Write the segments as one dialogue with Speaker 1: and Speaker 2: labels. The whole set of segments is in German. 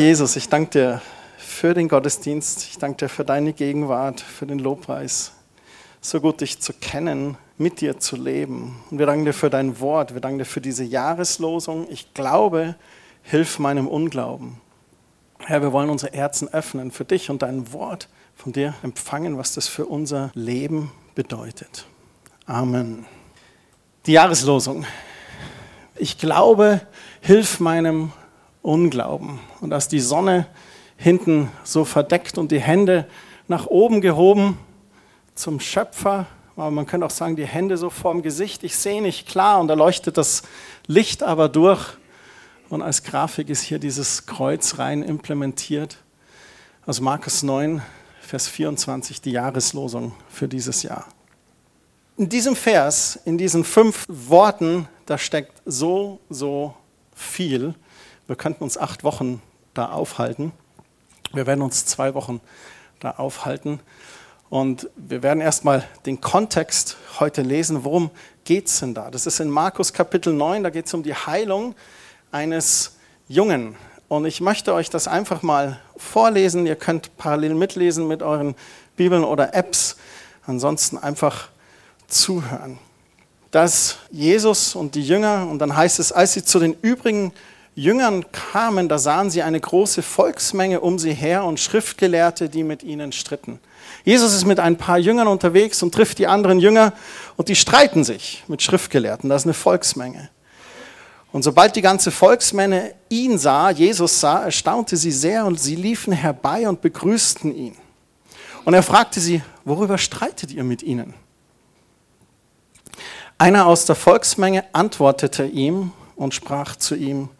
Speaker 1: Jesus, ich danke dir für den Gottesdienst. Ich danke dir für deine Gegenwart, für den Lobpreis. So gut, dich zu kennen, mit dir zu leben. Und wir danken dir für dein Wort. Wir danken dir für diese Jahreslosung. Ich glaube, hilf meinem Unglauben. Herr, wir wollen unsere Herzen öffnen für dich und dein Wort von dir empfangen, was das für unser Leben bedeutet. Amen. Die Jahreslosung. Ich glaube, hilf meinem Unglauben. Und als die Sonne hinten so verdeckt und die Hände nach oben gehoben zum Schöpfer, aber man könnte auch sagen, die Hände so vorm Gesicht. Ich sehe nicht klar und da leuchtet das Licht aber durch. Und als Grafik ist hier dieses Kreuz rein implementiert. Aus Markus 9, Vers 24, die Jahreslosung für dieses Jahr. In diesem Vers, in diesen fünf Worten, da steckt so, so viel. Wir könnten uns acht Wochen da aufhalten. Wir werden uns zwei Wochen da aufhalten. Und wir werden erstmal den Kontext heute lesen. Worum geht es denn da? Das ist in Markus Kapitel 9, da geht es um die Heilung eines Jungen. Und ich möchte euch das einfach mal vorlesen. Ihr könnt parallel mitlesen mit euren Bibeln oder Apps. Ansonsten einfach zuhören. Dass Jesus und die Jünger, und dann heißt es, als sie zu den übrigen Jüngern kamen, da sahen sie eine große Volksmenge um sie her und Schriftgelehrte, die mit ihnen stritten. Jesus ist mit ein paar Jüngern unterwegs und trifft die anderen Jünger und die streiten sich mit Schriftgelehrten. Das ist eine Volksmenge. Und sobald die ganze Volksmenge ihn sah, Jesus sah, erstaunte sie sehr und sie liefen herbei und begrüßten ihn. Und er fragte sie, worüber streitet ihr mit ihnen? Einer aus der Volksmenge antwortete ihm und sprach zu ihm,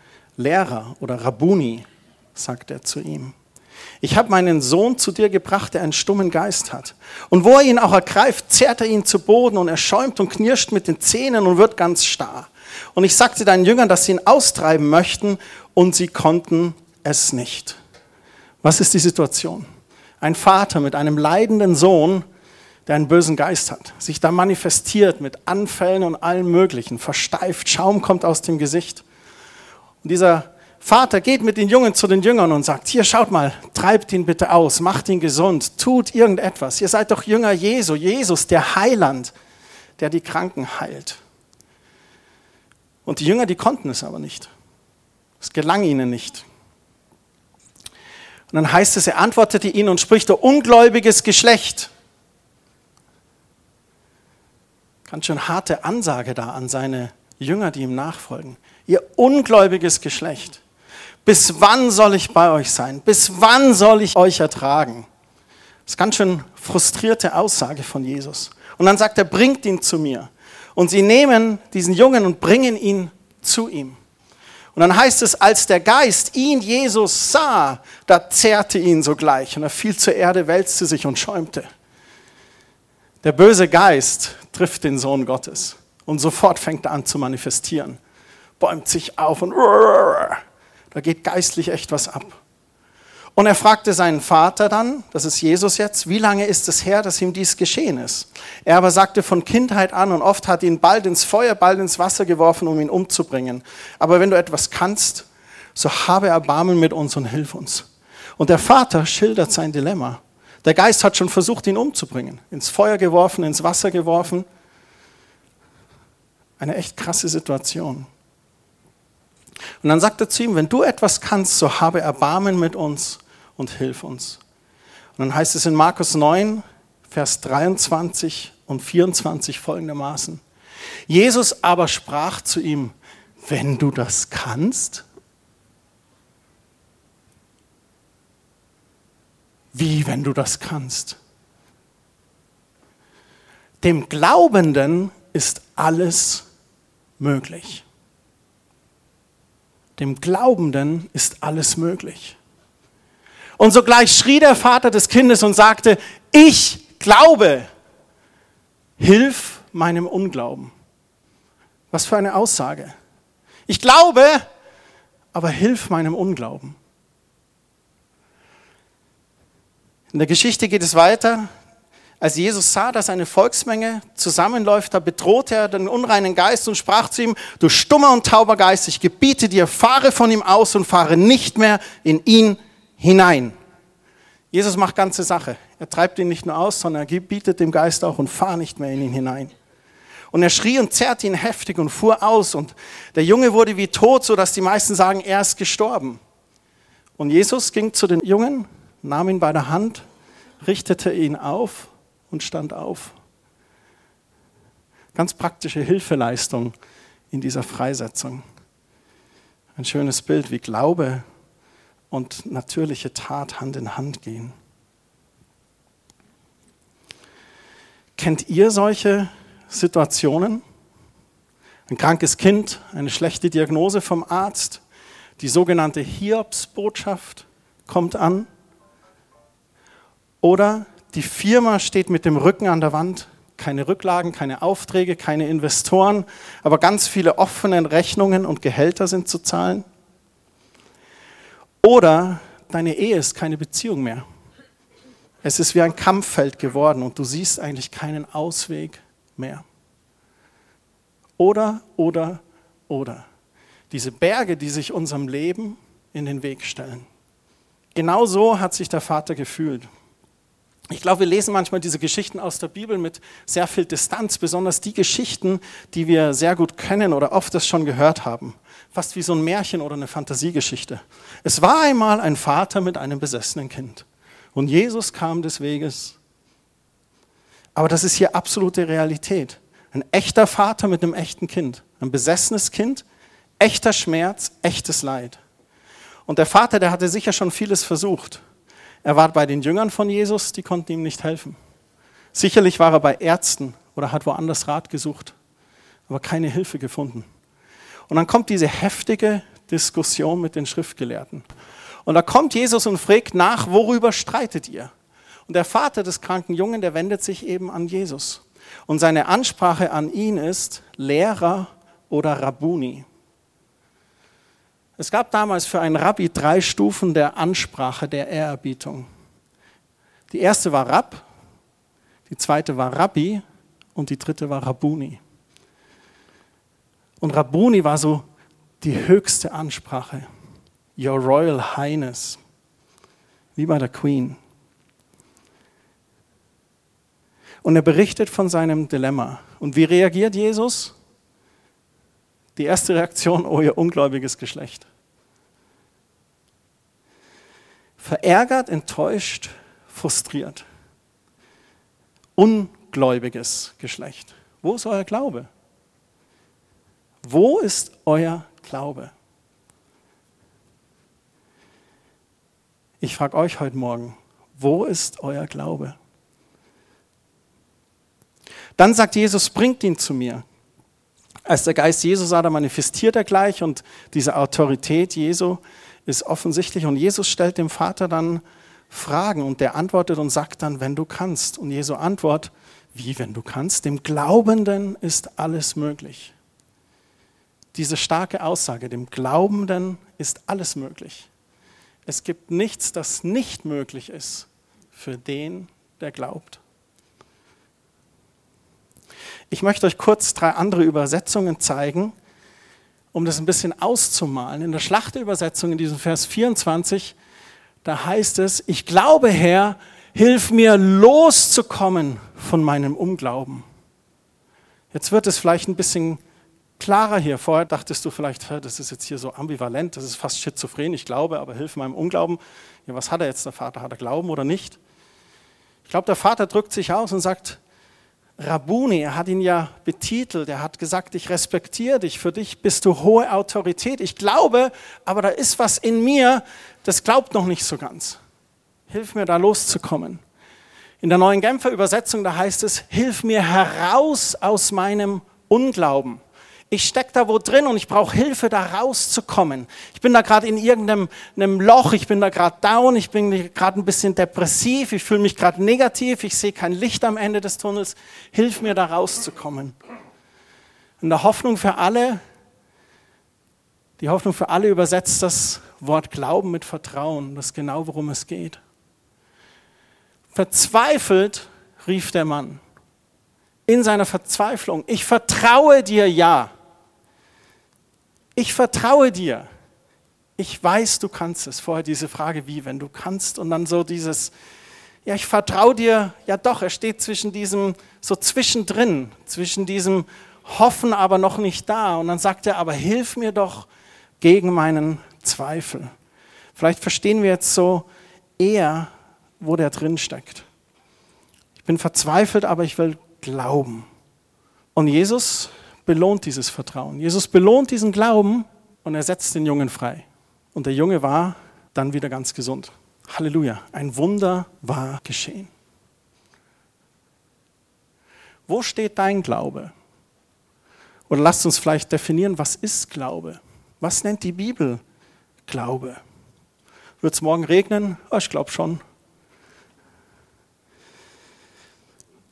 Speaker 1: Lehrer oder Rabuni, sagt er zu ihm. Ich habe meinen Sohn zu dir gebracht, der einen stummen Geist hat. Und wo er ihn auch ergreift, zerrt er ihn zu Boden und er schäumt und knirscht mit den Zähnen und wird ganz starr. Und ich sagte deinen Jüngern, dass sie ihn austreiben möchten und sie konnten es nicht. Was ist die Situation? Ein Vater mit einem leidenden Sohn, der einen bösen Geist hat, sich da manifestiert mit Anfällen und allem Möglichen, versteift, Schaum kommt aus dem Gesicht. Und dieser Vater geht mit den Jungen zu den Jüngern und sagt, hier schaut mal, treibt ihn bitte aus, macht ihn gesund, tut irgendetwas. Ihr seid doch Jünger Jesu, Jesus, der Heiland, der die Kranken heilt. Und die Jünger, die konnten es aber nicht. Es gelang ihnen nicht. Und dann heißt es, er antwortete ihnen und spricht, der ungläubiges Geschlecht. Ganz schön harte Ansage da an seine Jünger, die ihm nachfolgen ihr ungläubiges Geschlecht. Bis wann soll ich bei euch sein? Bis wann soll ich euch ertragen? Das ist ganz schön frustrierte Aussage von Jesus. Und dann sagt er, bringt ihn zu mir. Und sie nehmen diesen Jungen und bringen ihn zu ihm. Und dann heißt es, als der Geist ihn, Jesus, sah, da zerrte ihn sogleich und er fiel zur Erde, wälzte sich und schäumte. Der böse Geist trifft den Sohn Gottes und sofort fängt er an zu manifestieren bäumt sich auf und da geht geistlich echt was ab. Und er fragte seinen Vater dann, das ist Jesus jetzt, wie lange ist es her, dass ihm dies geschehen ist? Er aber sagte von Kindheit an und oft hat ihn bald ins Feuer, bald ins Wasser geworfen, um ihn umzubringen. Aber wenn du etwas kannst, so habe Erbarmen mit uns und hilf uns. Und der Vater schildert sein Dilemma. Der Geist hat schon versucht, ihn umzubringen. Ins Feuer geworfen, ins Wasser geworfen. Eine echt krasse Situation. Und dann sagt er zu ihm, wenn du etwas kannst, so habe Erbarmen mit uns und hilf uns. Und dann heißt es in Markus 9, Vers 23 und 24 folgendermaßen. Jesus aber sprach zu ihm, wenn du das kannst, wie wenn du das kannst? Dem Glaubenden ist alles möglich. Dem Glaubenden ist alles möglich. Und sogleich schrie der Vater des Kindes und sagte, ich glaube, hilf meinem Unglauben. Was für eine Aussage. Ich glaube, aber hilf meinem Unglauben. In der Geschichte geht es weiter. Als Jesus sah, dass eine Volksmenge zusammenläuft, da bedrohte er den unreinen Geist und sprach zu ihm, du stummer und tauber Geist, ich gebiete dir, fahre von ihm aus und fahre nicht mehr in ihn hinein. Jesus macht ganze Sache. Er treibt ihn nicht nur aus, sondern er gebietet dem Geist auch und fahr nicht mehr in ihn hinein. Und er schrie und zerrte ihn heftig und fuhr aus. Und der Junge wurde wie tot, sodass die meisten sagen, er ist gestorben. Und Jesus ging zu den Jungen, nahm ihn bei der Hand, richtete ihn auf und stand auf. Ganz praktische Hilfeleistung in dieser Freisetzung. Ein schönes Bild, wie Glaube und natürliche Tat Hand in Hand gehen. Kennt ihr solche Situationen? Ein krankes Kind, eine schlechte Diagnose vom Arzt, die sogenannte Hiobsbotschaft kommt an. Oder die Firma steht mit dem Rücken an der Wand, keine Rücklagen, keine Aufträge, keine Investoren, aber ganz viele offene Rechnungen und Gehälter sind zu zahlen. Oder deine Ehe ist keine Beziehung mehr. Es ist wie ein Kampffeld geworden und du siehst eigentlich keinen Ausweg mehr. Oder, oder, oder. Diese Berge, die sich unserem Leben in den Weg stellen. Genau so hat sich der Vater gefühlt. Ich glaube, wir lesen manchmal diese Geschichten aus der Bibel mit sehr viel Distanz, besonders die Geschichten, die wir sehr gut kennen oder oft das schon gehört haben. Fast wie so ein Märchen oder eine Fantasiegeschichte. Es war einmal ein Vater mit einem besessenen Kind. Und Jesus kam des Weges. Aber das ist hier absolute Realität. Ein echter Vater mit einem echten Kind. Ein besessenes Kind, echter Schmerz, echtes Leid. Und der Vater, der hatte sicher schon vieles versucht. Er war bei den Jüngern von Jesus, die konnten ihm nicht helfen. Sicherlich war er bei Ärzten oder hat woanders Rat gesucht, aber keine Hilfe gefunden. Und dann kommt diese heftige Diskussion mit den Schriftgelehrten. Und da kommt Jesus und fragt nach, worüber streitet ihr? Und der Vater des kranken Jungen, der wendet sich eben an Jesus. Und seine Ansprache an ihn ist Lehrer oder Rabuni. Es gab damals für einen Rabbi drei Stufen der Ansprache, der Ehrerbietung. Die erste war Rab, die zweite war Rabbi und die dritte war Rabuni. Und Rabuni war so die höchste Ansprache. Your Royal Highness. Wie bei der Queen. Und er berichtet von seinem Dilemma. Und wie reagiert Jesus? Die erste Reaktion, oh ihr ungläubiges Geschlecht. Verärgert, enttäuscht, frustriert. Ungläubiges Geschlecht. Wo ist euer Glaube? Wo ist euer Glaube? Ich frage euch heute Morgen, wo ist euer Glaube? Dann sagt Jesus, bringt ihn zu mir. Als der Geist Jesu sah, da manifestiert er gleich und diese Autorität Jesu ist offensichtlich. Und Jesus stellt dem Vater dann Fragen und der antwortet und sagt dann, wenn du kannst. Und Jesu Antwort, wie wenn du kannst? Dem Glaubenden ist alles möglich. Diese starke Aussage, dem Glaubenden ist alles möglich. Es gibt nichts, das nicht möglich ist für den, der glaubt. Ich möchte euch kurz drei andere Übersetzungen zeigen, um das ein bisschen auszumalen. In der Schlachterübersetzung in diesem Vers 24, da heißt es, ich glaube Herr, hilf mir loszukommen von meinem Unglauben. Jetzt wird es vielleicht ein bisschen klarer hier. Vorher dachtest du vielleicht, das ist jetzt hier so ambivalent, das ist fast schizophren, ich glaube, aber hilf meinem Unglauben. Ja, was hat er jetzt, der Vater? Hat er Glauben oder nicht? Ich glaube, der Vater drückt sich aus und sagt, Rabuni, er hat ihn ja betitelt, er hat gesagt, ich respektiere dich, für dich bist du hohe Autorität. Ich glaube, aber da ist was in mir, das glaubt noch nicht so ganz. Hilf mir da loszukommen. In der neuen Genfer Übersetzung, da heißt es, hilf mir heraus aus meinem Unglauben ich stecke da wo drin und ich brauche Hilfe, da rauszukommen. Ich bin da gerade in irgendeinem Loch, ich bin da gerade down, ich bin gerade ein bisschen depressiv, ich fühle mich gerade negativ, ich sehe kein Licht am Ende des Tunnels. Hilf mir da rauszukommen. In der Hoffnung für alle, die Hoffnung für alle übersetzt das Wort Glauben mit Vertrauen. Das ist genau, worum es geht. Verzweifelt rief der Mann in seiner Verzweiflung, ich vertraue dir ja. Ich vertraue dir. Ich weiß, du kannst es. Vorher diese Frage, wie, wenn du kannst. Und dann so dieses, ja, ich vertraue dir. Ja doch, er steht zwischen diesem, so zwischendrin, zwischen diesem Hoffen, aber noch nicht da. Und dann sagt er, aber hilf mir doch gegen meinen Zweifel. Vielleicht verstehen wir jetzt so eher, wo der drin steckt. Ich bin verzweifelt, aber ich will glauben. Und Jesus belohnt dieses Vertrauen. Jesus belohnt diesen Glauben und er setzt den Jungen frei. Und der Junge war dann wieder ganz gesund. Halleluja. Ein Wunder war geschehen. Wo steht dein Glaube? Oder lasst uns vielleicht definieren, was ist Glaube? Was nennt die Bibel Glaube? Wird es morgen regnen? Oh, ich glaube schon.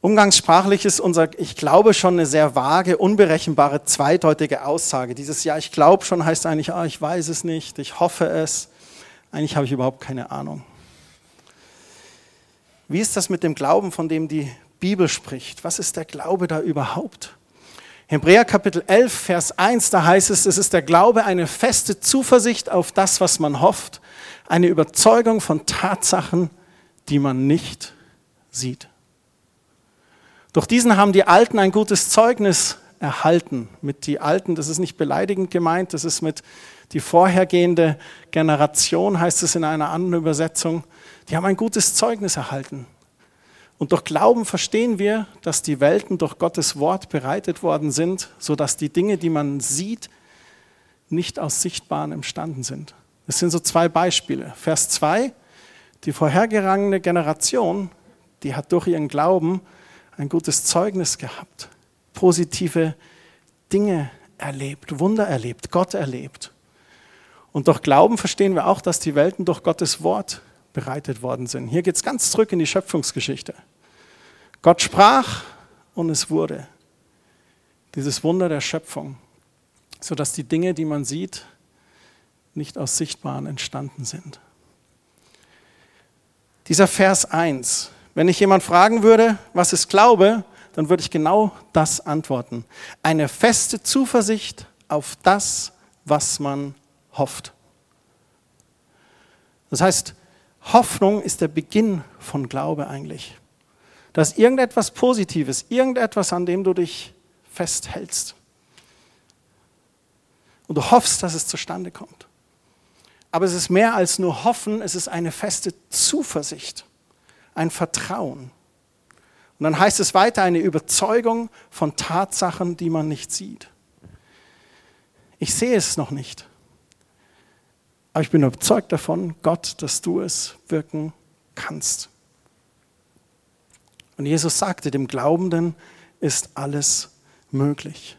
Speaker 1: Umgangssprachlich ist unser Ich glaube schon eine sehr vage, unberechenbare, zweideutige Aussage. Dieses Ja, ich glaube schon heißt eigentlich, ah, ich weiß es nicht, ich hoffe es. Eigentlich habe ich überhaupt keine Ahnung. Wie ist das mit dem Glauben, von dem die Bibel spricht? Was ist der Glaube da überhaupt? Hebräer Kapitel 11, Vers 1, da heißt es, es ist der Glaube eine feste Zuversicht auf das, was man hofft, eine Überzeugung von Tatsachen, die man nicht sieht. Durch diesen haben die Alten ein gutes Zeugnis erhalten. Mit die Alten, das ist nicht beleidigend gemeint, das ist mit die vorhergehende Generation, heißt es in einer anderen Übersetzung. Die haben ein gutes Zeugnis erhalten. Und durch Glauben verstehen wir, dass die Welten durch Gottes Wort bereitet worden sind, sodass die Dinge, die man sieht, nicht aus Sichtbaren entstanden sind. Das sind so zwei Beispiele. Vers 2, die vorhergegangene Generation, die hat durch ihren Glauben ein gutes Zeugnis gehabt, positive Dinge erlebt, Wunder erlebt, Gott erlebt. Und durch Glauben verstehen wir auch, dass die Welten durch Gottes Wort bereitet worden sind. Hier geht es ganz zurück in die Schöpfungsgeschichte. Gott sprach und es wurde. Dieses Wunder der Schöpfung, sodass die Dinge, die man sieht, nicht aus Sichtbaren entstanden sind. Dieser Vers 1 wenn ich jemand fragen würde, was ist Glaube, dann würde ich genau das antworten. Eine feste Zuversicht auf das, was man hofft. Das heißt, Hoffnung ist der Beginn von Glaube eigentlich. Das ist irgendetwas Positives, irgendetwas, an dem du dich festhältst. Und du hoffst, dass es zustande kommt. Aber es ist mehr als nur Hoffen, es ist eine feste Zuversicht ein Vertrauen. Und dann heißt es weiter eine Überzeugung von Tatsachen, die man nicht sieht. Ich sehe es noch nicht. Aber ich bin überzeugt davon, Gott, dass du es wirken kannst. Und Jesus sagte, dem Glaubenden ist alles möglich.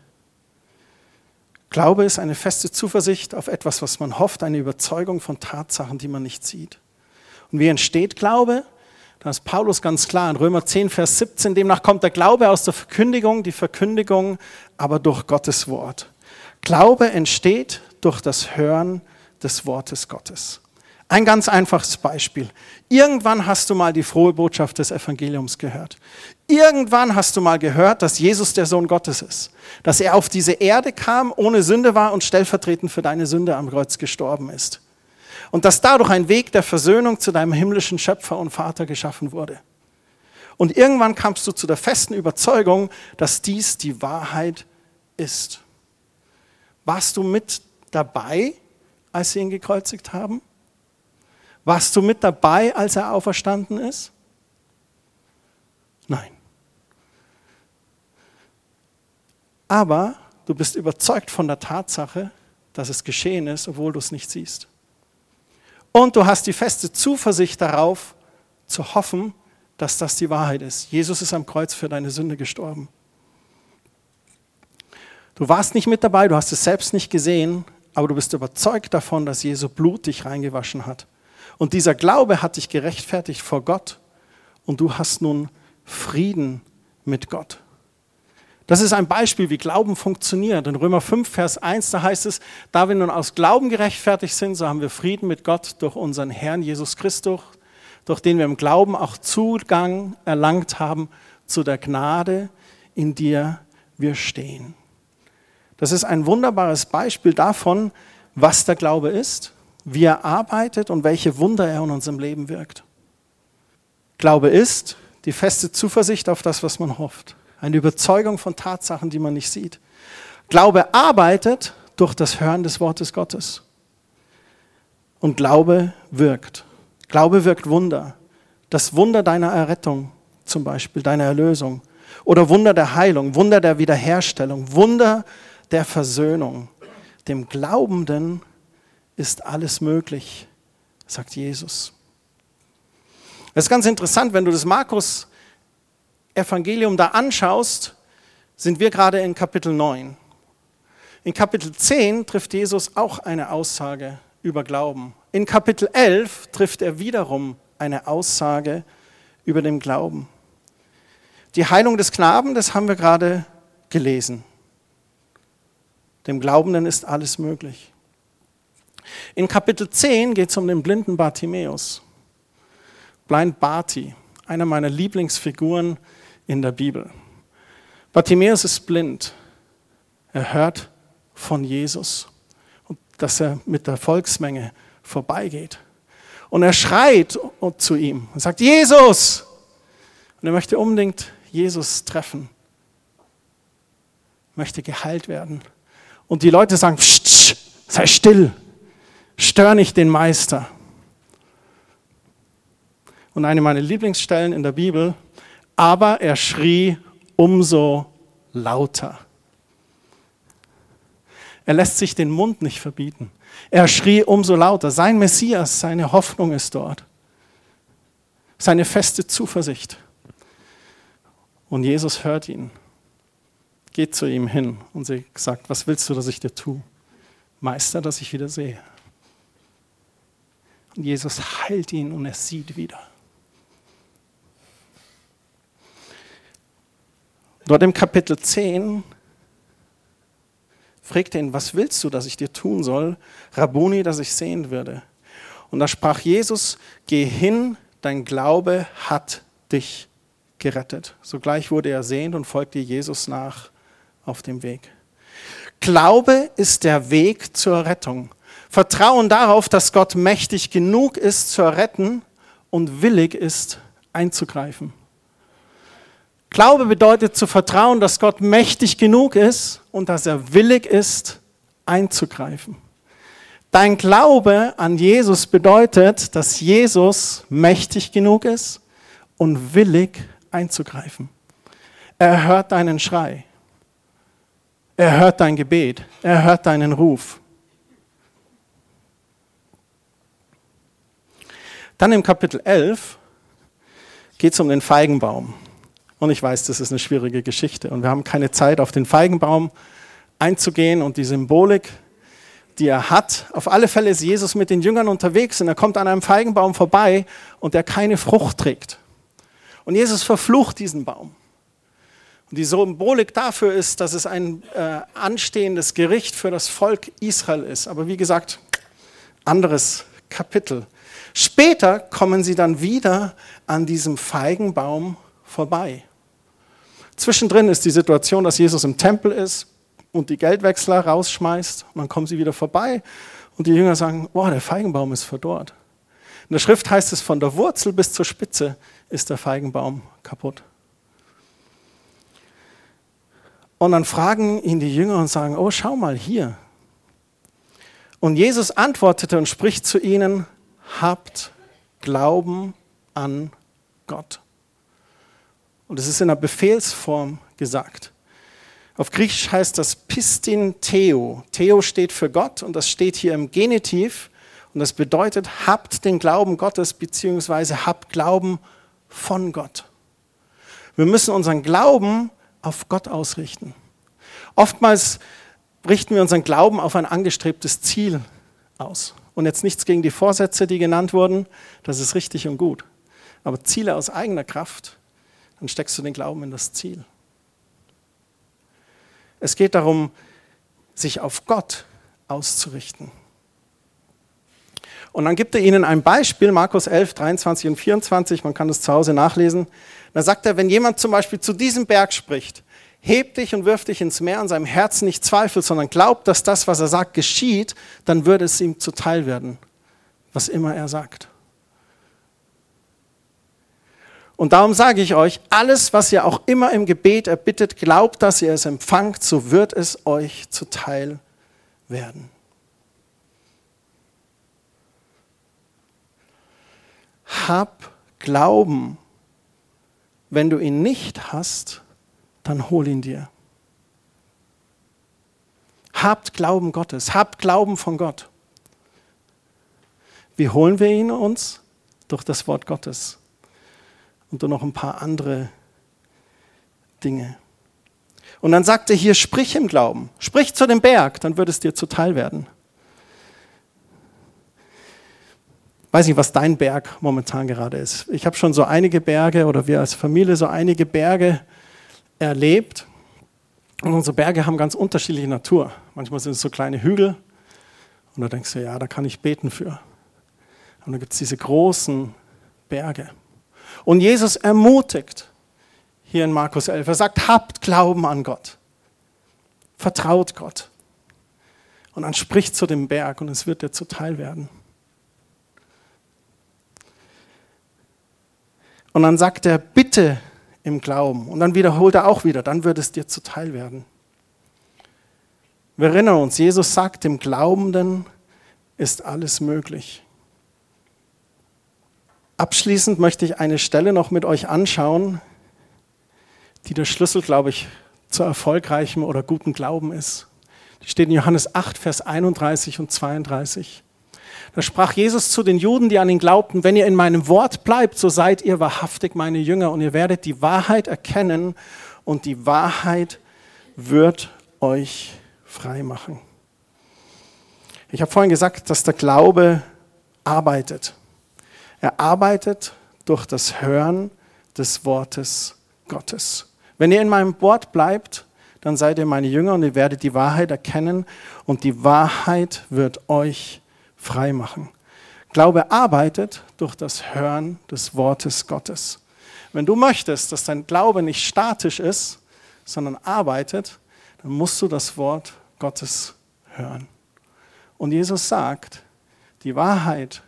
Speaker 1: Glaube ist eine feste Zuversicht auf etwas, was man hofft, eine Überzeugung von Tatsachen, die man nicht sieht. Und wie entsteht Glaube? Da ist Paulus ganz klar in Römer 10, Vers 17. Demnach kommt der Glaube aus der Verkündigung, die Verkündigung aber durch Gottes Wort. Glaube entsteht durch das Hören des Wortes Gottes. Ein ganz einfaches Beispiel. Irgendwann hast du mal die frohe Botschaft des Evangeliums gehört. Irgendwann hast du mal gehört, dass Jesus der Sohn Gottes ist. Dass er auf diese Erde kam, ohne Sünde war und stellvertretend für deine Sünde am Kreuz gestorben ist und dass dadurch ein Weg der Versöhnung zu deinem himmlischen Schöpfer und Vater geschaffen wurde. Und irgendwann kamst du zu der festen Überzeugung, dass dies die Wahrheit ist. Warst du mit dabei, als sie ihn gekreuzigt haben? Warst du mit dabei, als er auferstanden ist? Nein. Aber du bist überzeugt von der Tatsache, dass es geschehen ist, obwohl du es nicht siehst. Und du hast die feste Zuversicht darauf, zu hoffen, dass das die Wahrheit ist. Jesus ist am Kreuz für deine Sünde gestorben. Du warst nicht mit dabei, du hast es selbst nicht gesehen, aber du bist überzeugt davon, dass Jesu Blut dich reingewaschen hat. Und dieser Glaube hat dich gerechtfertigt vor Gott und du hast nun Frieden mit Gott. Das ist ein Beispiel, wie Glauben funktioniert. In Römer 5, Vers 1, da heißt es, da wir nun aus Glauben gerechtfertigt sind, so haben wir Frieden mit Gott durch unseren Herrn Jesus Christus, durch den wir im Glauben auch Zugang erlangt haben zu der Gnade, in der wir stehen. Das ist ein wunderbares Beispiel davon, was der Glaube ist, wie er arbeitet und welche Wunder er in unserem Leben wirkt. Glaube ist die feste Zuversicht auf das, was man hofft. Eine Überzeugung von Tatsachen, die man nicht sieht. Glaube arbeitet durch das Hören des Wortes Gottes. Und Glaube wirkt. Glaube wirkt Wunder. Das Wunder deiner Errettung zum Beispiel, deiner Erlösung. Oder Wunder der Heilung, Wunder der Wiederherstellung, Wunder der Versöhnung. Dem Glaubenden ist alles möglich, sagt Jesus. Es ist ganz interessant, wenn du das Markus-Evangelium da anschaust, sind wir gerade in Kapitel 9. In Kapitel 10 trifft Jesus auch eine Aussage über Glauben. In Kapitel 11 trifft er wiederum eine Aussage über den Glauben. Die Heilung des Knaben, das haben wir gerade gelesen. Dem Glaubenden ist alles möglich. In Kapitel 10 geht es um den blinden Bartimäus. Blind Barti, einer meiner Lieblingsfiguren in der Bibel. Bartimäus ist blind. Er hört von Jesus und dass er mit der Volksmenge vorbeigeht. Und er schreit zu ihm und sagt, Jesus! Und er möchte unbedingt Jesus treffen, möchte geheilt werden. Und die Leute sagen, psch, sei still, stör nicht den Meister. Und eine meiner Lieblingsstellen in der Bibel, aber er schrie umso lauter. Er lässt sich den Mund nicht verbieten. Er schrie umso lauter. Sein Messias, seine Hoffnung ist dort. Seine feste Zuversicht. Und Jesus hört ihn, geht zu ihm hin und sagt, was willst du, dass ich dir tue? Meister, dass ich wieder sehe. Und Jesus heilt ihn und er sieht wieder. Dort im Kapitel 10 fragte ihn, was willst du, dass ich dir tun soll? Rabuni, dass ich sehen würde. Und da sprach Jesus, geh hin, dein Glaube hat dich gerettet. Sogleich wurde er sehend und folgte Jesus nach auf dem Weg. Glaube ist der Weg zur Rettung. Vertrauen darauf, dass Gott mächtig genug ist zu retten und willig ist einzugreifen. Glaube bedeutet zu vertrauen, dass Gott mächtig genug ist und dass er willig ist, einzugreifen. Dein Glaube an Jesus bedeutet, dass Jesus mächtig genug ist und willig einzugreifen. Er hört deinen Schrei. Er hört dein Gebet. Er hört deinen Ruf. Dann im Kapitel 11 geht es um den Feigenbaum. Und ich weiß, das ist eine schwierige Geschichte. Und wir haben keine Zeit, auf den Feigenbaum einzugehen und die Symbolik, die er hat. Auf alle Fälle ist Jesus mit den Jüngern unterwegs und er kommt an einem Feigenbaum vorbei und der keine Frucht trägt. Und Jesus verflucht diesen Baum. Und die Symbolik dafür ist, dass es ein äh, anstehendes Gericht für das Volk Israel ist. Aber wie gesagt, anderes Kapitel. Später kommen sie dann wieder an diesem Feigenbaum vorbei. Zwischendrin ist die Situation, dass Jesus im Tempel ist und die Geldwechsler rausschmeißt. Und dann kommen sie wieder vorbei und die Jünger sagen, boah, der Feigenbaum ist verdorrt. In der Schrift heißt es, von der Wurzel bis zur Spitze ist der Feigenbaum kaputt. Und dann fragen ihn die Jünger und sagen, oh, schau mal hier. Und Jesus antwortete und spricht zu ihnen, habt Glauben an Gott. Und es ist in einer Befehlsform gesagt. Auf Griechisch heißt das Pistin Theo. Theo steht für Gott und das steht hier im Genitiv. Und das bedeutet, habt den Glauben Gottes beziehungsweise habt Glauben von Gott. Wir müssen unseren Glauben auf Gott ausrichten. Oftmals richten wir unseren Glauben auf ein angestrebtes Ziel aus. Und jetzt nichts gegen die Vorsätze, die genannt wurden, das ist richtig und gut. Aber Ziele aus eigener Kraft dann steckst du den Glauben in das Ziel. Es geht darum, sich auf Gott auszurichten. Und dann gibt er ihnen ein Beispiel, Markus 11, 23 und 24, man kann das zu Hause nachlesen. Da sagt er, wenn jemand zum Beispiel zu diesem Berg spricht, heb dich und wirf dich ins Meer und seinem Herzen nicht zweifelt, sondern glaubt, dass das, was er sagt, geschieht, dann würde es ihm zuteil werden, was immer er sagt. Und darum sage ich euch, alles, was ihr auch immer im Gebet erbittet, glaubt, dass ihr es empfangt, so wird es euch zuteil werden. Hab Glauben. Wenn du ihn nicht hast, dann hol ihn dir. Habt Glauben Gottes, habt Glauben von Gott. Wie holen wir ihn uns? Durch das Wort Gottes. Und dann noch ein paar andere Dinge. Und dann sagt er hier, sprich im Glauben, sprich zu dem Berg, dann wird es dir zuteil werden. weiß nicht, was dein Berg momentan gerade ist. Ich habe schon so einige Berge oder wir als Familie so einige Berge erlebt. Und unsere Berge haben ganz unterschiedliche Natur. Manchmal sind es so kleine Hügel und da denkst du, ja, da kann ich beten für. Und dann gibt es diese großen Berge. Und Jesus ermutigt hier in Markus 11, er sagt, habt Glauben an Gott. Vertraut Gott. Und dann spricht zu dem Berg und es wird dir zuteil werden. Und dann sagt er, bitte im Glauben. Und dann wiederholt er auch wieder, dann wird es dir zuteil werden. Wir erinnern uns, Jesus sagt, dem Glaubenden ist alles möglich. Abschließend möchte ich eine Stelle noch mit euch anschauen, die der Schlüssel, glaube ich, zu erfolgreichem oder gutem Glauben ist. Die steht in Johannes 8, Vers 31 und 32. Da sprach Jesus zu den Juden, die an ihn glaubten, wenn ihr in meinem Wort bleibt, so seid ihr wahrhaftig meine Jünger und ihr werdet die Wahrheit erkennen und die Wahrheit wird euch frei machen. Ich habe vorhin gesagt, dass der Glaube arbeitet. Er arbeitet durch das Hören des Wortes Gottes. Wenn ihr in meinem Wort bleibt, dann seid ihr meine Jünger und ihr werdet die Wahrheit erkennen und die Wahrheit wird euch frei machen. Glaube arbeitet durch das Hören des Wortes Gottes. Wenn du möchtest, dass dein Glaube nicht statisch ist, sondern arbeitet, dann musst du das Wort Gottes hören. Und Jesus sagt, die Wahrheit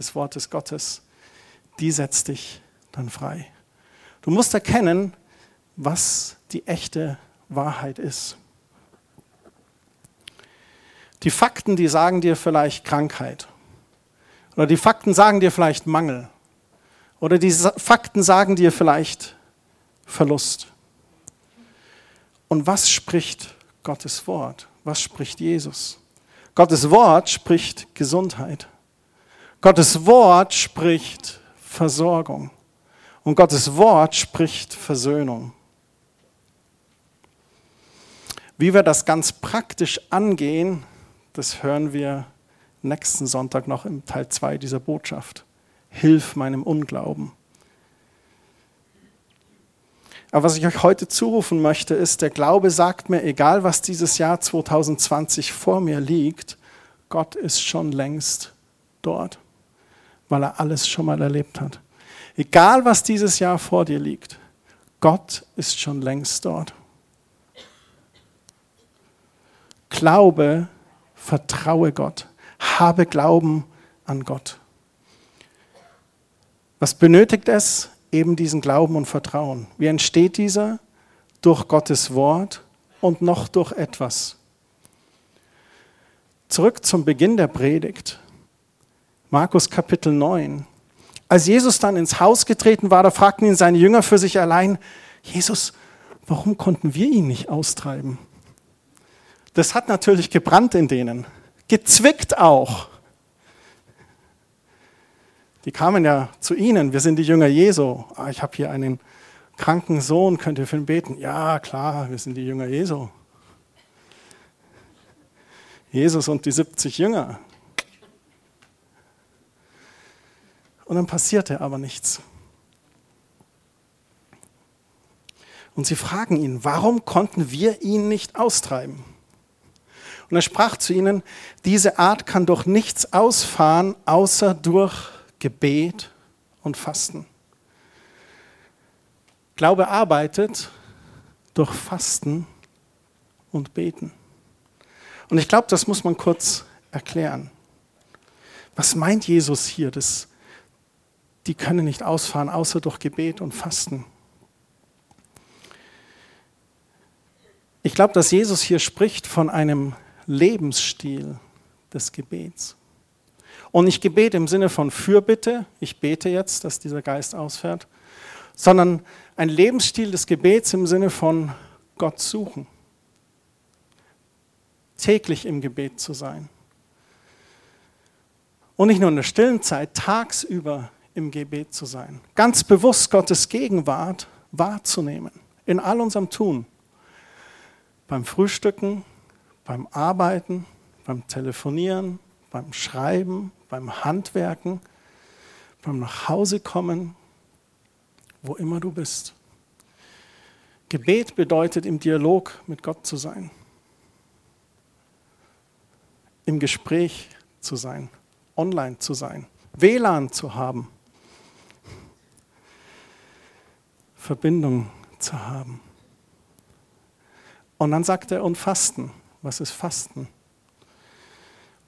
Speaker 1: des Wortes Gottes, die setzt dich dann frei. Du musst erkennen, was die echte Wahrheit ist. Die Fakten, die sagen dir vielleicht Krankheit. Oder die Fakten sagen dir vielleicht Mangel. Oder die Fakten sagen dir vielleicht Verlust. Und was spricht Gottes Wort? Was spricht Jesus? Gottes Wort spricht Gesundheit. Gottes Wort spricht Versorgung. Und Gottes Wort spricht Versöhnung. Wie wir das ganz praktisch angehen, das hören wir nächsten Sonntag noch im Teil 2 dieser Botschaft. Hilf meinem Unglauben. Aber was ich euch heute zurufen möchte, ist, der Glaube sagt mir, egal was dieses Jahr 2020 vor mir liegt, Gott ist schon längst dort, weil er alles schon mal erlebt hat. Egal was dieses Jahr vor dir liegt, Gott ist schon längst dort. Glaube Vertraue Gott. Habe Glauben an Gott. Was benötigt es? Eben diesen Glauben und Vertrauen. Wie entsteht dieser? Durch Gottes Wort und noch durch etwas. Zurück zum Beginn der Predigt. Markus Kapitel 9. Als Jesus dann ins Haus getreten war, da fragten ihn seine Jünger für sich allein, Jesus, warum konnten wir ihn nicht austreiben? Das hat natürlich gebrannt in denen, gezwickt auch. Die kamen ja zu ihnen, wir sind die Jünger Jesu. Ah, ich habe hier einen kranken Sohn, könnt ihr für ihn beten? Ja, klar, wir sind die Jünger Jesu. Jesus und die 70 Jünger. Und dann passierte aber nichts. Und sie fragen ihn, warum konnten wir ihn nicht austreiben? Und er sprach zu ihnen, diese Art kann durch nichts ausfahren, außer durch Gebet und Fasten. Glaube arbeitet durch Fasten und Beten. Und ich glaube, das muss man kurz erklären. Was meint Jesus hier? Das, die können nicht ausfahren, außer durch Gebet und Fasten. Ich glaube, dass Jesus hier spricht von einem Lebensstil des Gebets. Und nicht Gebet im Sinne von Fürbitte, ich bete jetzt, dass dieser Geist ausfährt, sondern ein Lebensstil des Gebets im Sinne von Gott suchen. Täglich im Gebet zu sein. Und nicht nur in der stillen Zeit, tagsüber im Gebet zu sein. Ganz bewusst Gottes Gegenwart wahrzunehmen. In all unserem Tun. Beim Frühstücken, beim Arbeiten, beim Telefonieren, beim Schreiben, beim Handwerken, beim Nachhausekommen, wo immer du bist. Gebet bedeutet, im Dialog mit Gott zu sein, im Gespräch zu sein, online zu sein, WLAN zu haben, Verbindung zu haben. Und dann sagt er, und Fasten. Was ist Fasten?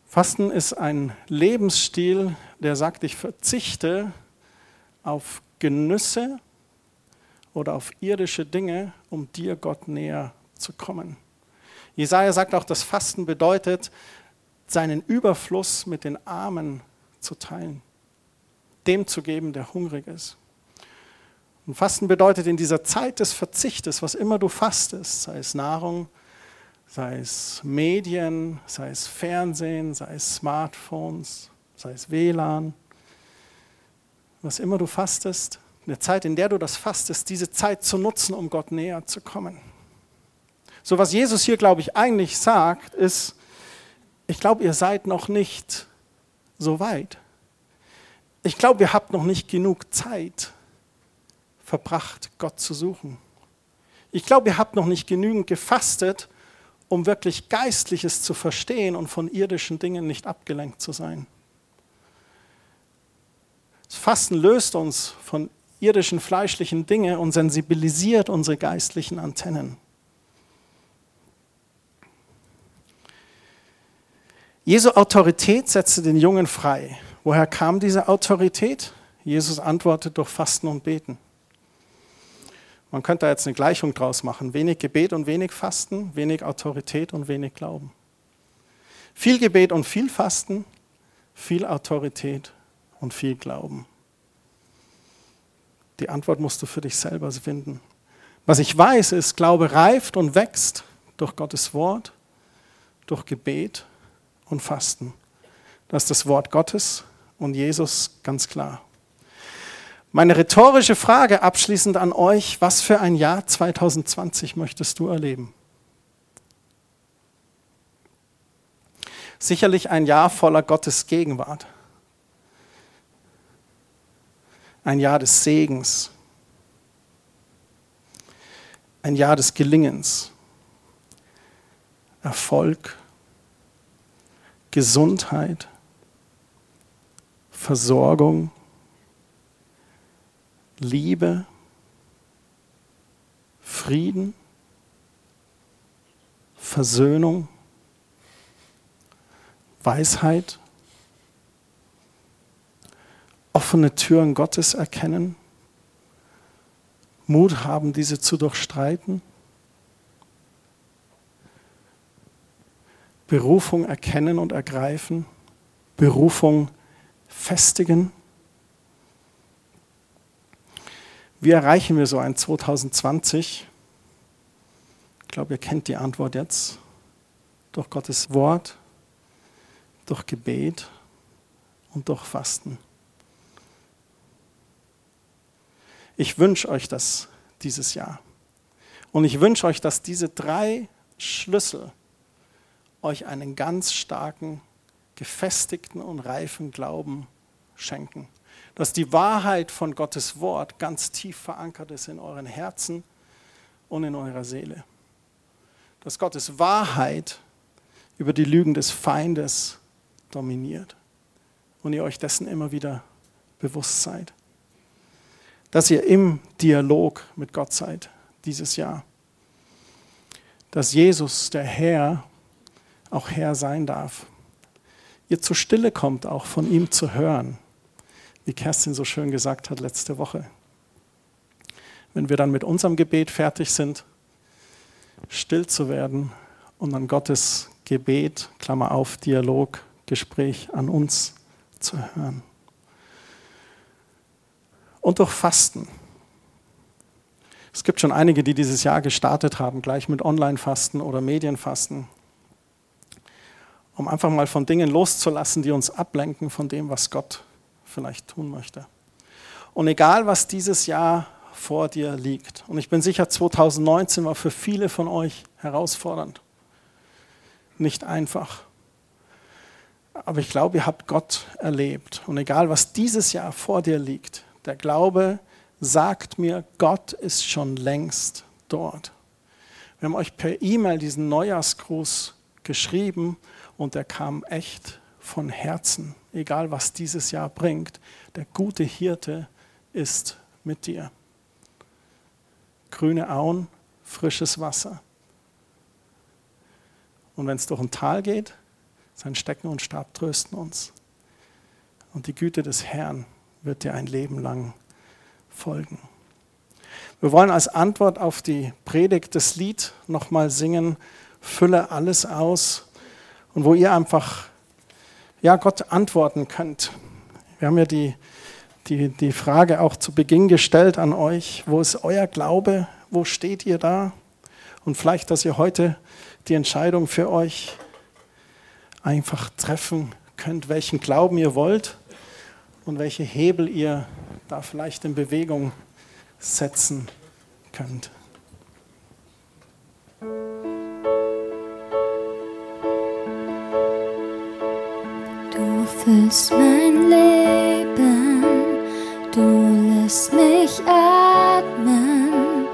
Speaker 1: Fasten ist ein Lebensstil, der sagt, ich verzichte auf Genüsse oder auf irdische Dinge, um dir Gott näher zu kommen. Jesaja sagt auch, dass Fasten bedeutet, seinen Überfluss mit den Armen zu teilen, dem zu geben, der hungrig ist. Und Fasten bedeutet in dieser Zeit des Verzichtes, was immer du fastest, sei es Nahrung, sei es Medien, sei es Fernsehen, sei es Smartphones, sei es WLAN, was immer du fastest, eine Zeit, in der du das fastest, diese Zeit zu nutzen, um Gott näher zu kommen. So was Jesus hier, glaube ich, eigentlich sagt, ist, ich glaube, ihr seid noch nicht so weit. Ich glaube, ihr habt noch nicht genug Zeit verbracht, Gott zu suchen. Ich glaube, ihr habt noch nicht genügend gefastet, um wirklich Geistliches zu verstehen und von irdischen Dingen nicht abgelenkt zu sein. Das Fasten löst uns von irdischen, fleischlichen Dingen und sensibilisiert unsere geistlichen Antennen. Jesu Autorität setzte den Jungen frei. Woher kam diese Autorität? Jesus antwortet durch Fasten und Beten. Man könnte da jetzt eine Gleichung draus machen. Wenig Gebet und wenig Fasten, wenig Autorität und wenig Glauben. Viel Gebet und viel Fasten, viel Autorität und viel Glauben? Die Antwort musst du für dich selber finden. Was ich weiß, ist, Glaube reift und wächst durch Gottes Wort, durch Gebet und Fasten. Das ist das Wort Gottes und Jesus ganz klar. Meine rhetorische Frage abschließend an euch, was für ein Jahr 2020 möchtest du erleben? Sicherlich ein Jahr voller Gottes Gegenwart. Ein Jahr des Segens. Ein Jahr des Gelingens. Erfolg. Gesundheit. Versorgung. Liebe. Frieden. Versöhnung. Weisheit, offene Türen Gottes erkennen, Mut haben, diese zu durchstreiten, Berufung erkennen und ergreifen, Berufung festigen. Wie erreichen wir so ein 2020? Ich glaube, ihr kennt die Antwort jetzt. Durch Gottes Wort, durch Gebet und durch Fasten. Ich wünsche euch das dieses Jahr. Und ich wünsche euch, dass diese drei Schlüssel euch einen ganz starken, gefestigten und reifen Glauben schenken. Dass die Wahrheit von Gottes Wort ganz tief verankert ist in euren Herzen und in eurer Seele. Dass Gottes Wahrheit über die Lügen des Feindes dominiert und ihr euch dessen immer wieder bewusst seid. Dass ihr im Dialog mit Gott seid dieses Jahr. Dass Jesus, der Herr, auch Herr sein darf. Ihr zur Stille kommt, auch von ihm zu hören, wie Kerstin so schön gesagt hat letzte Woche. Wenn wir dann mit unserem Gebet fertig sind, still zu werden und an Gottes Gebet, Klammer auf, Dialog, Gespräch an uns zu hören. Und durch Fasten. Es gibt schon einige, die dieses Jahr gestartet haben, gleich mit Online-Fasten oder Medienfasten, um einfach mal von Dingen loszulassen, die uns ablenken von dem, was Gott vielleicht tun möchte. Und egal, was dieses Jahr vor dir liegt, und ich bin sicher, 2019 war für viele von euch herausfordernd, nicht einfach. Aber ich glaube, ihr habt Gott erlebt. Und egal, was dieses Jahr vor dir liegt, der Glaube sagt mir, Gott ist schon längst dort. Wir haben euch per E-Mail diesen Neujahrsgruß geschrieben und der kam echt von Herzen. Egal, was dieses Jahr bringt, der gute Hirte ist mit dir. Grüne Auen, frisches Wasser. Und wenn es durch ein Tal geht, sein Stecken und Stab trösten uns. Und die Güte des Herrn wird dir ein Leben lang folgen. Wir wollen als Antwort auf die Predigt das Lied nochmal singen, Fülle alles aus. Und wo ihr einfach ja, Gott antworten könnt. Wir haben ja die, die, die Frage auch zu Beginn gestellt an euch, wo ist euer Glaube, wo steht ihr da? Und vielleicht, dass ihr heute die Entscheidung für euch einfach treffen könnt, welchen Glauben ihr wollt und welche Hebel ihr da vielleicht in Bewegung setzen könnt.
Speaker 2: Füllst mein Leben, du lässt mich atmen,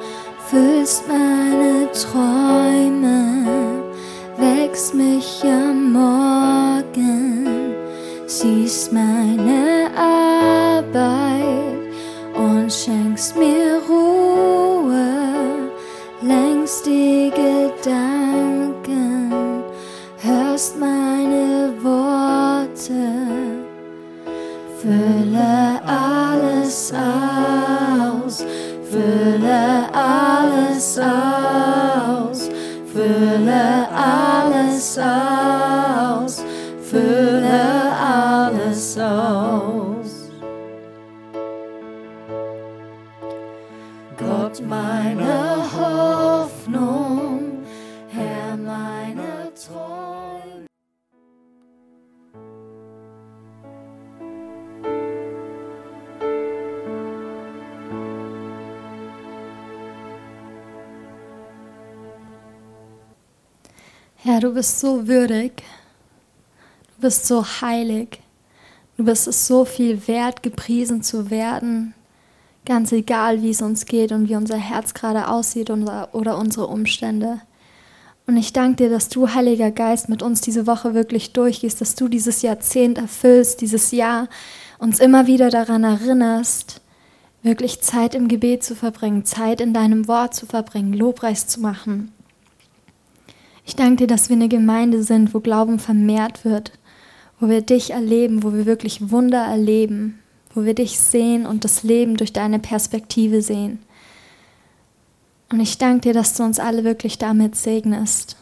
Speaker 2: füllst meine Träume, Herr, du bist so würdig, du bist so heilig, du bist es so viel wert, gepriesen zu werden, ganz egal, wie es uns geht und wie unser Herz gerade aussieht oder, unsere Umstände. Und ich danke dir, dass du, Heiliger Geist, mit uns diese Woche wirklich durchgehst, dass du dieses Jahrzehnt erfüllst, dieses Jahr uns immer wieder daran erinnerst, wirklich Zeit im Gebet zu verbringen, Zeit in deinem Wort zu verbringen, Lobpreis zu machen. Ich danke dir, dass wir eine Gemeinde sind, wo Glauben vermehrt wird, wo wir dich erleben, wo wir wirklich Wunder erleben, wo wir dich sehen und das Leben durch deine Perspektive sehen. Und ich danke dir, dass du uns alle wirklich damit segnest,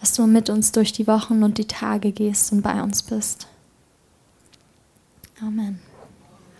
Speaker 2: dass du mit uns durch die Wochen und die Tage gehst und bei uns bist. Amen.